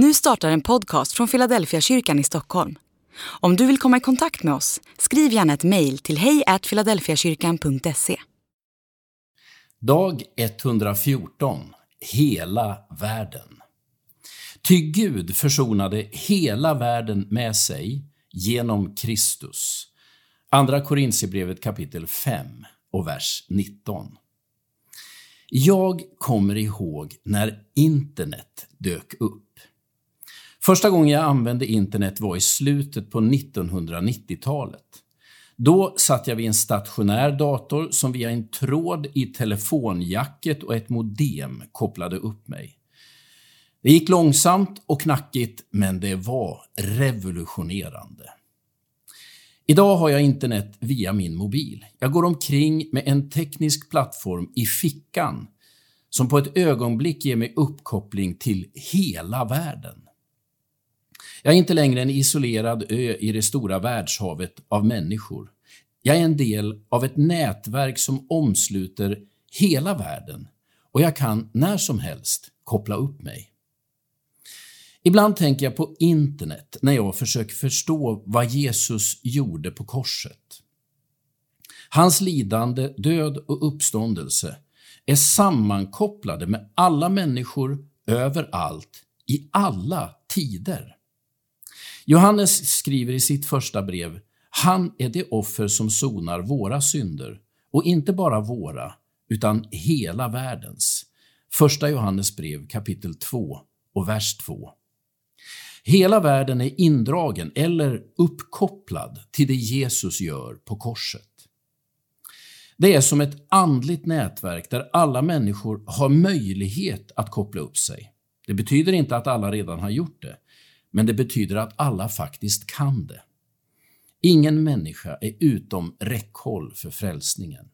Nu startar en podcast från Philadelphia kyrkan i Stockholm. Om du vill komma i kontakt med oss, skriv gärna ett mejl till hejfiladelfiakyrkan.se. Dag 114 Hela världen Ty Gud försonade hela världen med sig genom Kristus. Andra Korintierbrevet kapitel 5 och vers 19. Jag kommer ihåg när internet dök upp. Första gången jag använde internet var i slutet på 1990-talet. Då satt jag vid en stationär dator som via en tråd i telefonjacket och ett modem kopplade upp mig. Det gick långsamt och knackigt, men det var revolutionerande. Idag har jag internet via min mobil. Jag går omkring med en teknisk plattform i fickan som på ett ögonblick ger mig uppkoppling till hela världen. Jag är inte längre en isolerad ö i det stora världshavet av människor. Jag är en del av ett nätverk som omsluter hela världen och jag kan när som helst koppla upp mig. Ibland tänker jag på internet när jag försöker förstå vad Jesus gjorde på korset. Hans lidande, död och uppståndelse är sammankopplade med alla människor överallt i alla tider. Johannes skriver i sitt första brev, han är det offer som sonar våra synder, och inte bara våra, utan hela världens. Första Johannes brev kapitel 2 och vers 2. Hela världen är indragen eller uppkopplad till det Jesus gör på korset. Det är som ett andligt nätverk där alla människor har möjlighet att koppla upp sig. Det betyder inte att alla redan har gjort det, men det betyder att alla faktiskt kan det. Ingen människa är utom räckhåll för frälsningen.